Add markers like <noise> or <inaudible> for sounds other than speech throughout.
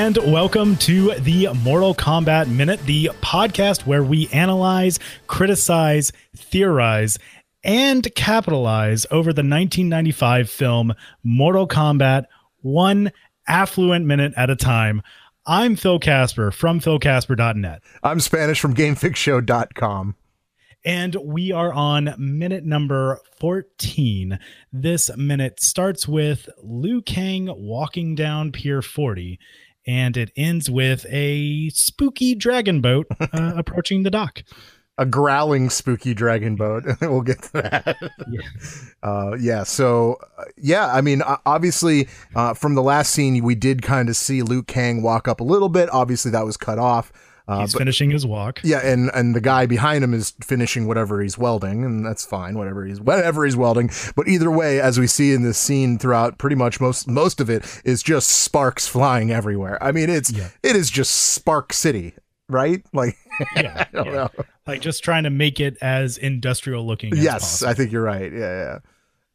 And welcome to the Mortal Kombat Minute, the podcast where we analyze, criticize, theorize, and capitalize over the 1995 film Mortal Kombat, one affluent minute at a time. I'm Phil Casper from philcasper.net. I'm Spanish from GameFixShow.com. And we are on minute number 14. This minute starts with Liu Kang walking down Pier 40, and it ends with a spooky dragon boat <laughs> uh, approaching the dock. A growling spooky dragon boat. <laughs> we'll get to that. yeah. Uh, yeah. So, uh, yeah, I mean, obviously, uh, from the last scene, we did kind of see Liu Kang walk up a little bit. Obviously, that was cut off. Uh, he's but, finishing his walk. Yeah, and and the guy behind him is finishing whatever he's welding, and that's fine, whatever he's whatever he's welding. But either way, as we see in this scene throughout, pretty much most most of it is just sparks flying everywhere. I mean, it's yeah. it is just Spark City, right? Like, <laughs> yeah, I don't yeah. like just trying to make it as industrial looking. As yes, possible. I think you're right. Yeah, yeah.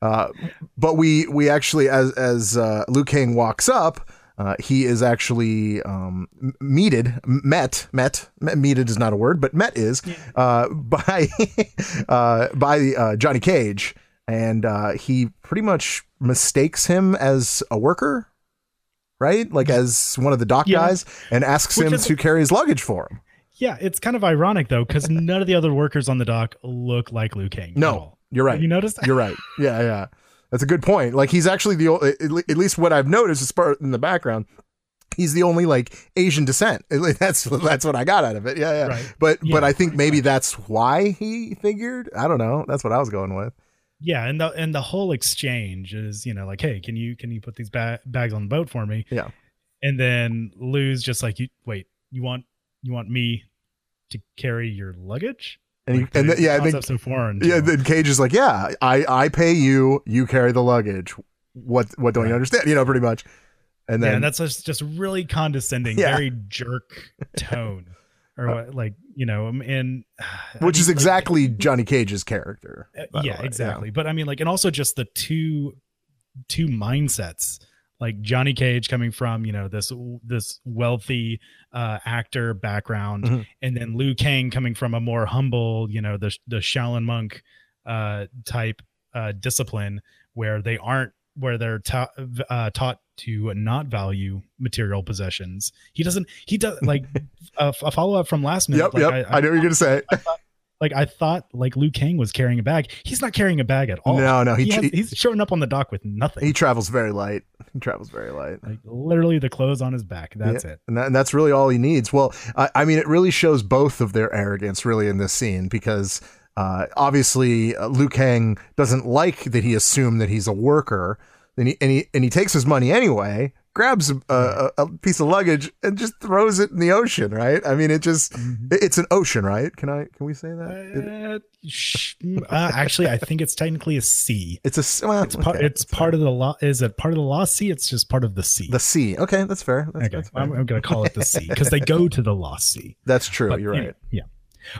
Uh, but we we actually as as uh, Liu Kang walks up uh, he is actually um, meted, met, met, meted is not a word, but met is uh, <laughs> by uh, by uh, Johnny Cage, and uh, he pretty much mistakes him as a worker, right? Like as one of the dock yeah. guys, and asks Which him is- to carry his luggage for him. Yeah, it's kind of ironic though, because <laughs> none of the other workers on the dock look like Liu Kang. No, you're right. Have you noticed? That? You're right. Yeah, yeah. That's a good point. Like he's actually the at least what I've noticed is part in the background. He's the only like Asian descent. <laughs> That's that's what I got out of it. Yeah, yeah. Right. But yeah, but I think maybe that's why he figured. I don't know. That's what I was going with. Yeah, and the and the whole exchange is you know like, hey, can you can you put these ba- bags on the boat for me? Yeah. And then Liu's just like, you wait, you want you want me to carry your luggage? And, like and the, yeah, then, so foreign. Yeah, then Cage is like, yeah, I I pay you, you carry the luggage. What what don't right. you understand? You know, pretty much. And then yeah, and that's just just really condescending, yeah. very jerk <laughs> tone, or what, like you know, um, and <sighs> <sighs> which I mean, is exactly like, Johnny Cage's character. Uh, yeah, exactly. But I mean, like, and also just the two two mindsets like Johnny Cage coming from you know this this wealthy uh, actor background, mm-hmm. and then Liu Kang coming from a more humble you know the the Shaolin monk uh, type uh, discipline where they aren't where they're ta- uh, taught to not value material possessions. He doesn't. He does <laughs> like a, a follow up from last minute. Yep, like, yep. I, I, I know what you're gonna say. I thought, like I thought like Liu Kang was carrying a bag. He's not carrying a bag at all. No, no, he, he has, he's showing up on the dock with nothing. He travels very light. <laughs> He travels very light. Like literally the clothes on his back. That's yeah, it. And, that, and, that's really all he needs. Well, I, I, mean, it really shows both of their arrogance really in this scene because uh, obviously uh, Liu Kang doesn't like that he assumed that he's a worker. And he, and he and he takes his money anyway, grabs a, a, a, piece of luggage and just throws it in the ocean, right? I mean, it just mm-hmm. it's an ocean, right? Can I can we say that? Uh, sh- uh, actually, I think it's technically a sea. It's a well, it's, part, it's part of the law. Is it part of the lost sea? It's just part of the sea. The sea. Okay, that's fair. That's, okay, that's fair. I'm, I'm going to call it the <laughs> sea because they go to the lost sea. That's true. But, You're right. Yeah,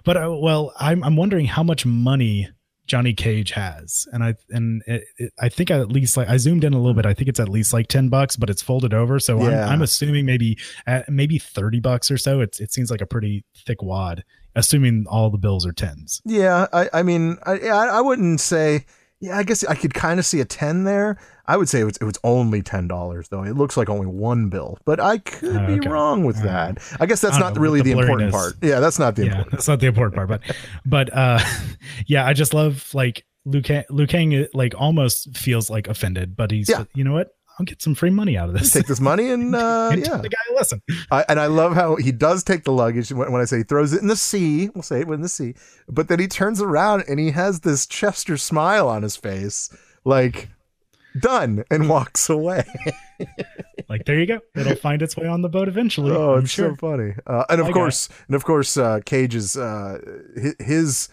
but uh, well, I'm I'm wondering how much money Johnny Cage has, and I and it, it, I think at least like I zoomed in a little bit. I think it's at least like ten bucks, but it's folded over. So yeah. I'm, I'm, assuming maybe at maybe thirty bucks or so. It's it seems like a pretty thick wad, assuming all the bills are tens. Yeah, I I mean I I wouldn't say. Yeah, I guess I could kind of see a ten there. I would say it was, it was only ten dollars though. It looks like only one bill, but I could be wrong with that. I guess that's I not really the, the important part. Yeah, that's not the yeah, important. That's not the important part. But but uh, <laughs> yeah, I just love like Liu Kang, Liu Kang like almost feels like offended, but he's yeah. you know what? I'll get some free money out of this. Take this money and, <laughs> uh, and yeah, the guy listen. I, and I love how he does take the luggage. When, when, I say he throws it in the sea, we'll say it in the sea, but then he turns around and he has this Chester smile on his face, like done and walks away. <laughs> like there you go. It'll find its way on the boat eventually. Oh, I'm it's sure. so funny. Uh, and of course, and of course, uh, Cage's uh, his, his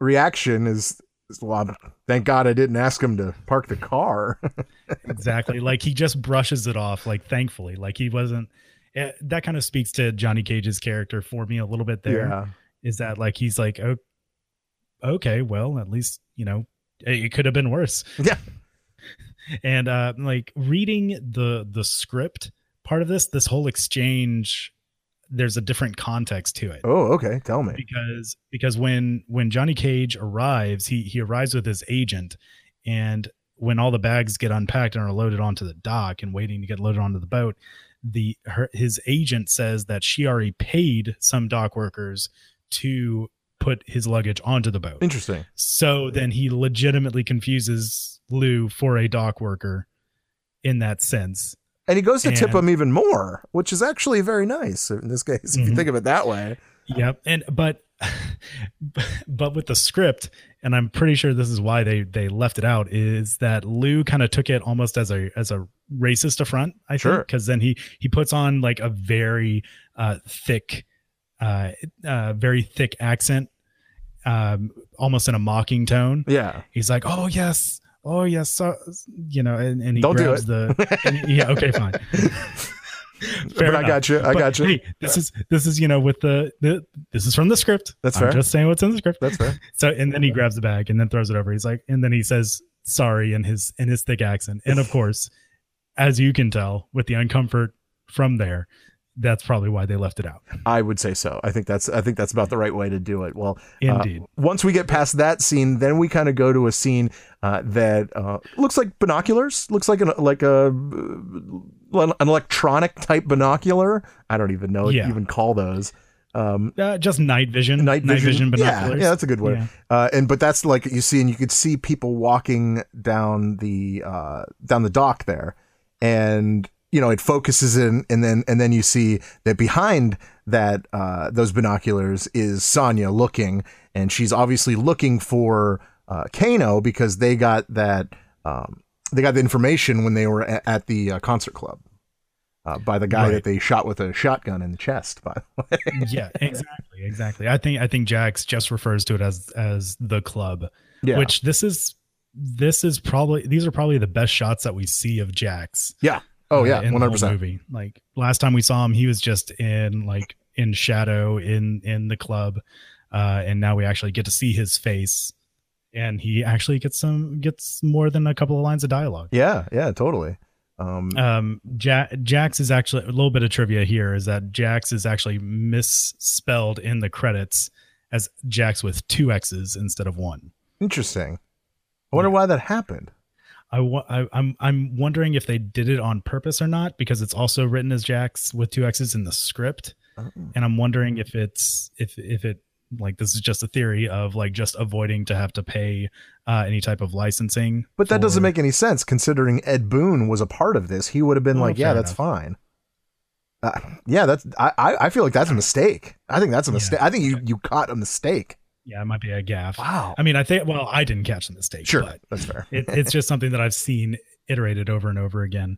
reaction is, well, thank God I didn't ask him to park the car. <laughs> exactly. Like he just brushes it off. Like thankfully, like he wasn't. It, eh, that kind of speaks to Johnny Cage's character for me a little bit. There yeah. is that like he's like, oh, okay, well, at least you know it could have been worse. Yeah <laughs> and uh like reading the the script part of this, this whole exchange, there's a different context to it. Oh, okay. Tell me. Because because when when Johnny Cage arrives, he he arrives with his agent, and when all the bags get unpacked and are loaded onto the dock and waiting to get loaded onto the boat, the her, his agent says that she already paid some dock workers to put his luggage onto the boat. Interesting. So then he legitimately confuses Liu for a dock worker in that sense. And he goes to And- tip him even more, which is actually very nice in this case, if you Mhm. think of it that way. Yep. And but <laughs> but with the script, and I'm pretty sure this is why they they left it out, is that Liu kind of took it almost as a as a racist affront, I Sure. think. Because then he he puts on like a very uh thick uh uh very thick accent, um almost in a mocking tone. Yeah. He's like, "Oh yes, oh yes," so, you know, and, and he Don't do grabs it. the. and- yeah, okay, fine. <laughs> Fair but I got you. I But, got you. Hey, this is this is you know with the, the this is from the script. That's I'm fair. just saying what's in the script. That's fair. <laughs> So and then he grabs the bag and then throws it over. He's like, and then he says sorry in his in his thick accent. And of course, as you can tell, with the uncomfort from there, that's probably why they left it out. I would say so. I think that's I think that's about the right way to do it. Well, uh, Indeed. once we get past that scene, then we kind of go to a scene uh, that uh, looks like binoculars. Looks like an like a uh, an electronic type binocular. I don't even know what Yeah. you even call those. Um, Uh, just night vision. night vision, yeah, binoculars. yeah, that's a good word. Yeah. Uh, and but that's like you see, and you could see people walking down the uh, down the dock there, and you know it focuses in, and then and then you see that behind that uh, those binoculars is Sonya looking, and she's obviously looking for uh, Kano because they got that um, they got the information when they were at, at the uh, concert club. Uh, by the guy Right. that they shot with a shotgun in the chest. <laughs> By the way, yeah, exactly, exactly. I think I think Jax just refers to it as as the club, yeah, which this is this is probably these are probably the best shots that we see of Jax. yeah, oh uh, yeah, one hundred percent. movie. Like last time we saw him, he was just in like in shadow in in the club, uh, and now we actually get to see his face, and he actually gets some gets more than a couple of lines of dialogue. Yeah, yeah, totally. Um, Um, ja- Jax is actually a little bit of trivia here is that Jax is actually misspelled in the credits as Jax with two X's instead of one. interesting. I wonder Yeah. why that happened. I, wa- I I'm I'm wondering if they did it on purpose or not because it's also written as Jax with two X's in the script, Oh. and I'm wondering if it's if if it like this is just a theory of like just avoiding to have to pay uh, any type of licensing. But that doesn't make any sense considering Ed Boon was a part of this. He would have been Oh, like, "Yeah, fair that's enough. fine." Uh, yeah, that's. I, I feel like that's a mistake. I think that's a Yeah. mistake. I think you you caught a mistake. Yeah, it might be a gaff. Wow. I mean, I think well, I didn't catch the mistake. Sure, but that's fair. it, <laughs> it's just something that I've seen iterated over and over again.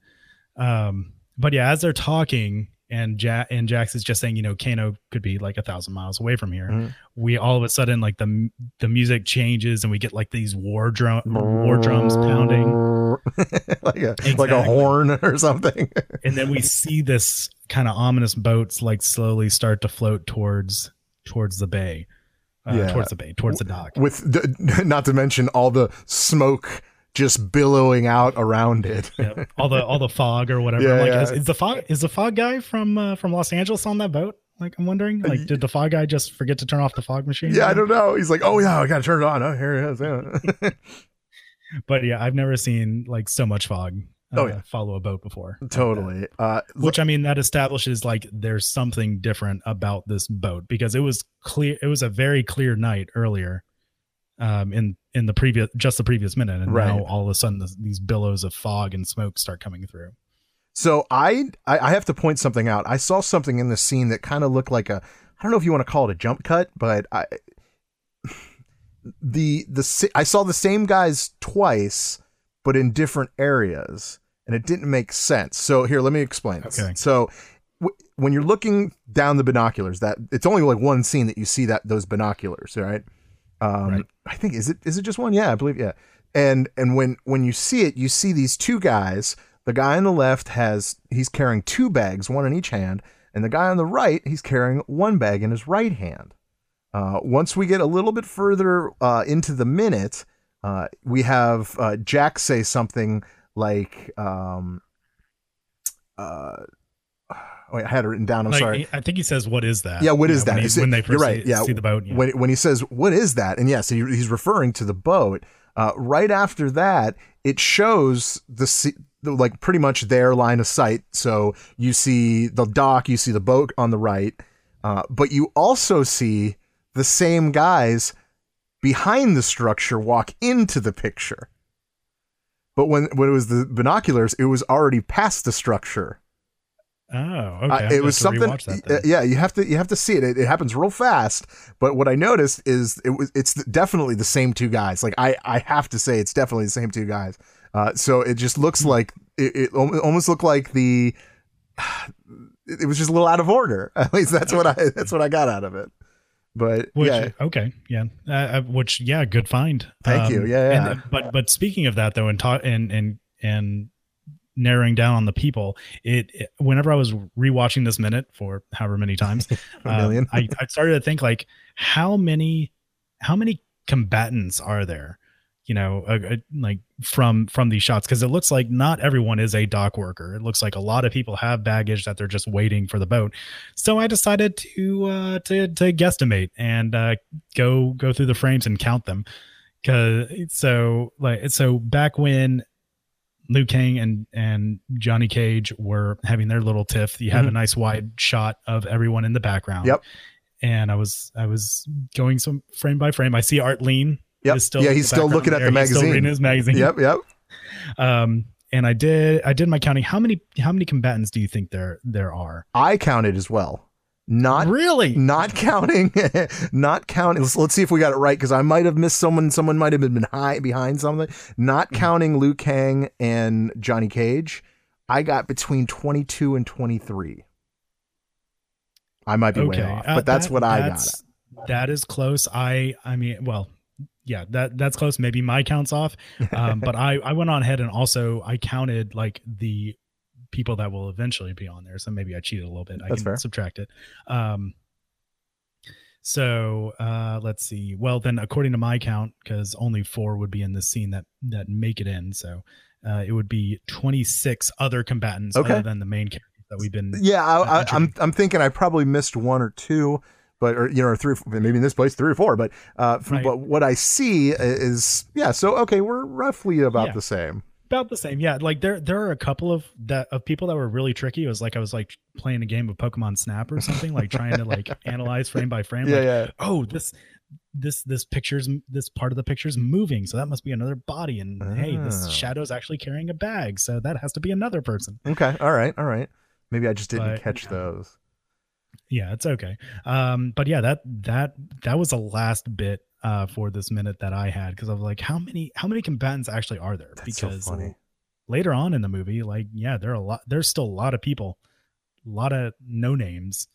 Um, but yeah, as they're talking, and ja- and Jax is just saying, you know, Kano could be like a thousand miles away from here. Mhm. We all of a sudden like the the music changes, and we get like these war drum war drums pounding, <laughs> like a like a horn or something. <laughs> and then we see this kind of ominous boats like slowly start to float towards towards the bay, uh, Yeah. towards the bay, towards the dock. With the, <laughs> not to mention all the smoke just billowing out around it. Yep. all the all the fog or whatever. <laughs> Yeah, like, yeah. Is, is the fog is the fog guy from uh, from Los Angeles on that boat? Like, I'm wondering, like, did the fog guy just forget to turn off the fog machine? Yeah, I don't know. He's like, "Oh yeah, I gotta turn it on." Oh, here it is. Yeah. <laughs> But yeah, I've never seen like so much fog. Oh, uh, yeah. follow a boat before. like totally. Uh, Which I mean, that establishes like there's something different about this boat because it was clear. It was a very clear night earlier, um, in in the previous just the previous minute, and Right. now all of a sudden this, these billows of fog and smoke start coming through. So I, I I have to point something out. I saw something in the scene that kind of looked like a I don't know if you want to call it a jump cut, but I <sighs> the the I saw the same guys twice, but in different areas, and it didn't make sense. So here, let me explain. this. Okay. So w- when you're looking down the binoculars, that it's only like one scene that you see that those binoculars, right? Um, Right. I think is it is it just one? Yeah, I believe yeah. And and when when you see it, you see these two guys. The guy on the left has he's carrying two bags, one in each hand, and the guy on the right he's carrying one bag in his right hand. Uh, once we get a little bit further uh, into the minute, uh, we have uh, Jax say something like, um, uh, wait, I had it written down. I'm Like, sorry. I think he says, "What is that?" Yeah, what is when that? he- Is it- when they you're right. see, Yeah, see the boat. yeah. when when he says what is that and yes he, he's referring to the boat uh, right after that it shows the, the like pretty much their line of sight so you see the dock you see the boat on the right uh, but you also see the same guys behind the structure walk into the picture but when when it was the binoculars it was already past the structure Oh, okay. uh, it was something. that yeah, you have to you have to see it. it. It happens real fast. But what I noticed is it was it's definitely the same two guys. Like I I have to say it's definitely the same two guys. Uh, so it just looks Hmm. like it, it almost looked like the. <sighs> It was just a little out of order. <laughs> At least that's what I that's what I got out of it. But Which, yeah, okay, yeah, uh, uh, which, yeah, good find. Thank you. Yeah, and- yeah. but but speaking of that though, and and and and narrowing down on the people, it, it whenever I was rewatching this minute for however many times, <laughs> a um, million. I I started to think like how many how many combatants are there? You know, uh, uh, like from from these shots because it looks like not everyone is a dock worker. It looks like a lot of people have baggage that they're just waiting for the boat. So I decided to uh, to to guesstimate and uh, go go through the frames and count them. Cause so like so back when Liu Kang and and Johnny Cage were having their little tiff, you have a Mhm. nice wide shot of everyone in the background. Yep. And I was I was going some frame by frame. I see Art Lean. Yep. still Yeah, he's still looking at there. the He's still magazine. reading his magazine. yep, yep. <laughs> Um, and I did I did my counting. How many how many combatants do you think there there are? I counted as well. Not really? not counting <laughs> not counting let's, let's see if we got it right because i might have missed someone someone might have been high behind something not Mhm. counting Liu Kang and Johnny Cage i got between 22 and 23 i might be way off uh, but that's that- what i got That is close. I I mean, well, yeah, that that's close. Maybe my count's off. Um, but I I went on ahead and also I counted like the people that will eventually be on there. So maybe I cheated a little bit. I can fair. subtract it. Um, so uh, let's see. Well, then according to my count, because only four would be in the scene that that make it in. So uh, it would be twenty six other combatants Okay. other than the main characters that we've been. yeah I, I, i'm i'm thinking i probably missed one or two but or you know or three or maybe in this place three or four but uh from, Right. but what i see is yeah so okay we're roughly about Yeah. the same about the same yeah like there there are a couple of that of people that were really tricky it was like i was like playing a game of pokemon snap or something like trying to like <laughs> analyze frame by frame yeah like, yeah oh this this this picture's this part of the picture's moving so that must be another body and hey this Ah. shadow's actually carrying a bag so that has to be another person okay all right all right maybe i just didn't But, catch yeah. those yeah it's okay um but yeah that that that was the last bit uh for this minute that i had because i was like how many how many combatants actually are there That's so funny. later on in the movie, like yeah, there are a lot. There's still a lot of people, a lot of no names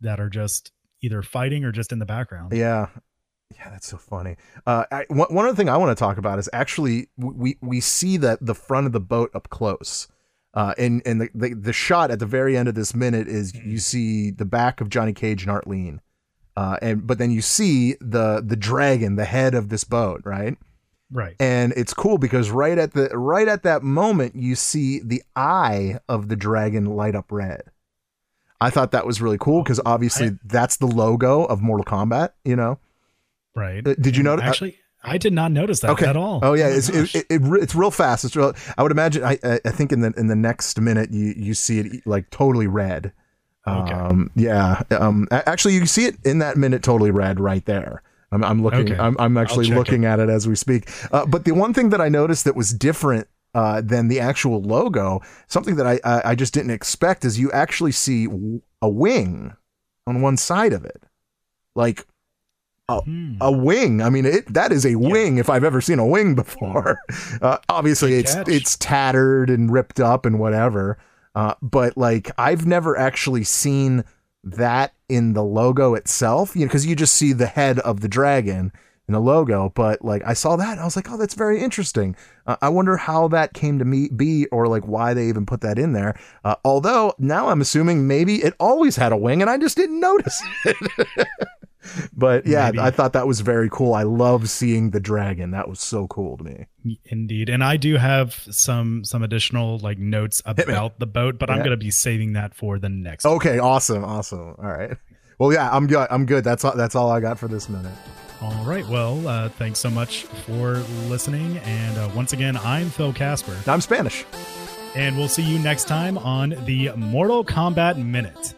that are just either fighting or just in the background. Yeah. Yeah, that's so funny. Uh, I, one, one other thing I want to talk about is actually we we see that the front of the boat up close. Uh, and and the, the the shot at the very end of this minute is you see the back of Johnny Cage and Art Lean, uh, and but then you see the the dragon, the head of this boat, right? Right. And it's cool because right at the right at that moment you see the eye of the dragon light up red. I thought that was really cool because obviously I- that's the logo of Mortal Kombat. You know, Right. Uh, did you notice- Actually, I did not notice that Okay. at all. Oh yeah, my it's it, it, it, it's real fast. It's real. I would imagine. I I I think in the in the next minute you you see it like totally red. Okay. Um, yeah. Um, actually, you see it in that minute totally red right there. I'm, I'm looking. Okay. I'm, I'm actually check looking at it as we speak. Uh, but the one thing that I noticed that was different uh, than the actual logo, something that I, I I just didn't expect, is you actually see a wing on one side of it, like Hmm. a wing. I mean, it that is a wing if I've ever seen a wing <laughs> before. Uh, obviously, Good it's catch. it's tattered and ripped up and whatever. Uh, but like, I've never actually seen that in the logo itself. You know, because you just see the head of the dragon in the logo. But like, I saw that and I was like, oh, that's very interesting. Uh, I wonder how that came to me be, or like why they even put that in there. Uh, although now I'm assuming maybe it always had a wing and I just didn't notice <laughs> it. but yeah, Maybe. I thought that was very cool. I love seeing the dragon. That was so cool to me. Indeed, and I do have some some additional like notes about the boat, but I'm gonna be saving that for the next. Okay, awesome, awesome. All right. Well, yeah, I'm good. I'm good. That's all. That's all I got for this minute. All right. Well, uh, thanks so much for listening, and uh, once again, I'm Phil Casper, I'm Spanish. and we'll see you next time on the Mortal Kombat Minute.